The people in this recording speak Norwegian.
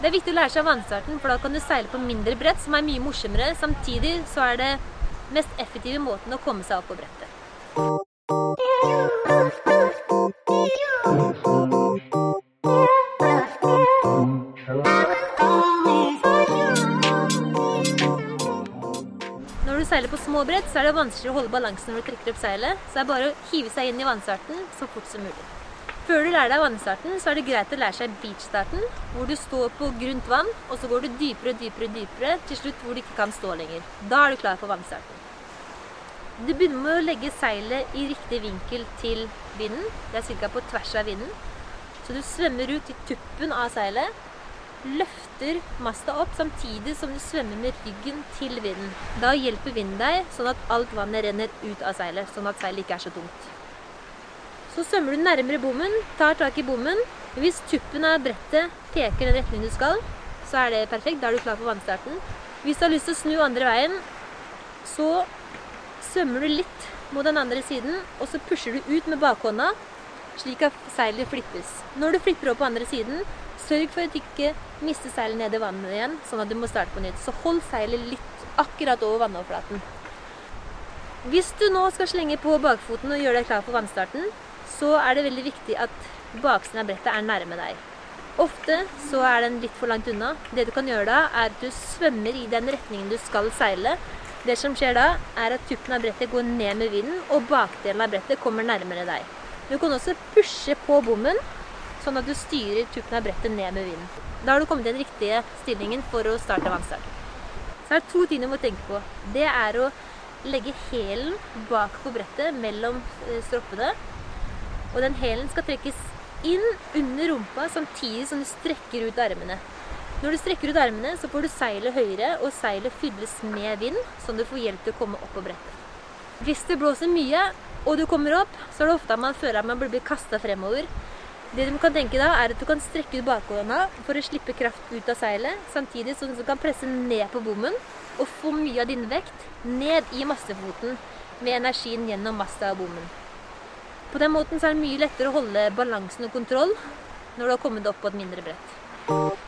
Det er viktig å lære seg vannstarten, for da kan du seile på mindre brett, som er mye morsommere. Samtidig så er det mest effektive måten å komme seg opp på brettet. Når du seiler på små brett, så er det vanskeligere å holde balansen når du trekker opp seilet, så det er bare å hive seg inn i vannstarten så fort som mulig. Før du lærer deg vannstarten, så er det greit å lære seg beachstarten, hvor du står på grunt vann, og så går du dypere og dypere dypere, til slutt hvor du ikke kan stå lenger. Da er du klar for vannstarten. Du begynner med å legge seilet i riktig vinkel til vinden. Det er ca. på tvers av vinden. Så du svømmer ut til tuppen av seilet, løfter masta opp samtidig som du svømmer med ryggen til vinden. Da hjelper vinden deg sånn at alt vannet renner ut av seilet, sånn at seilet ikke er så tungt. Så svømmer du nærmere bommen, tar tak i bommen. Hvis tuppen av brettet peker den retningen du skal, så er det perfekt. Da er du klar for vannstarten. Hvis du har lyst til å snu andre veien, så svømmer du litt mot den andre siden, og så pusher du ut med bakhånda, slik at seilet flippes. Når du flipper opp på andre siden, sørg for at du ikke mister seilet ned i vannet igjen, sånn at du må starte på nytt. Så hold seilet litt akkurat over vannoverflaten. Hvis du nå skal slenge på bakfoten og gjøre deg klar for vannstarten, så er det veldig viktig at baksiden av brettet er nærme deg. Ofte så er den litt for langt unna. Det du kan gjøre da, er at du svømmer i den retningen du skal seile. Det som skjer da, er at tuppen av brettet går ned med vinden, og bakdelen av brettet kommer nærmere deg. Du kan også pushe på bommen, sånn at du styrer tuppen av brettet ned med vinden. Da har du kommet i den riktige stillingen for å starte vannstart. Så er det to ting du må tenke på. Det er å legge hælen bak på brettet mellom stroppene. Og den hælen skal trekkes inn under rumpa samtidig som du strekker ut armene. Når du strekker ut armene, så får du seilet høyere, og seilet fylles med vind, sånn du får hjelp til å komme opp på brettet. Hvis det blåser mye, og du kommer opp, så er det ofte at man føler at man blir kasta fremover. Det du kan tenke da, er at du kan strekke ut bakhånda for å slippe kraft ut av seilet, samtidig som du kan presse ned på bommen og få mye av din vekt ned i massefoten med energien gjennom masta og bommen. På den måten er det mye lettere å holde balansen og kontroll når du har kommet opp på et mindre brett.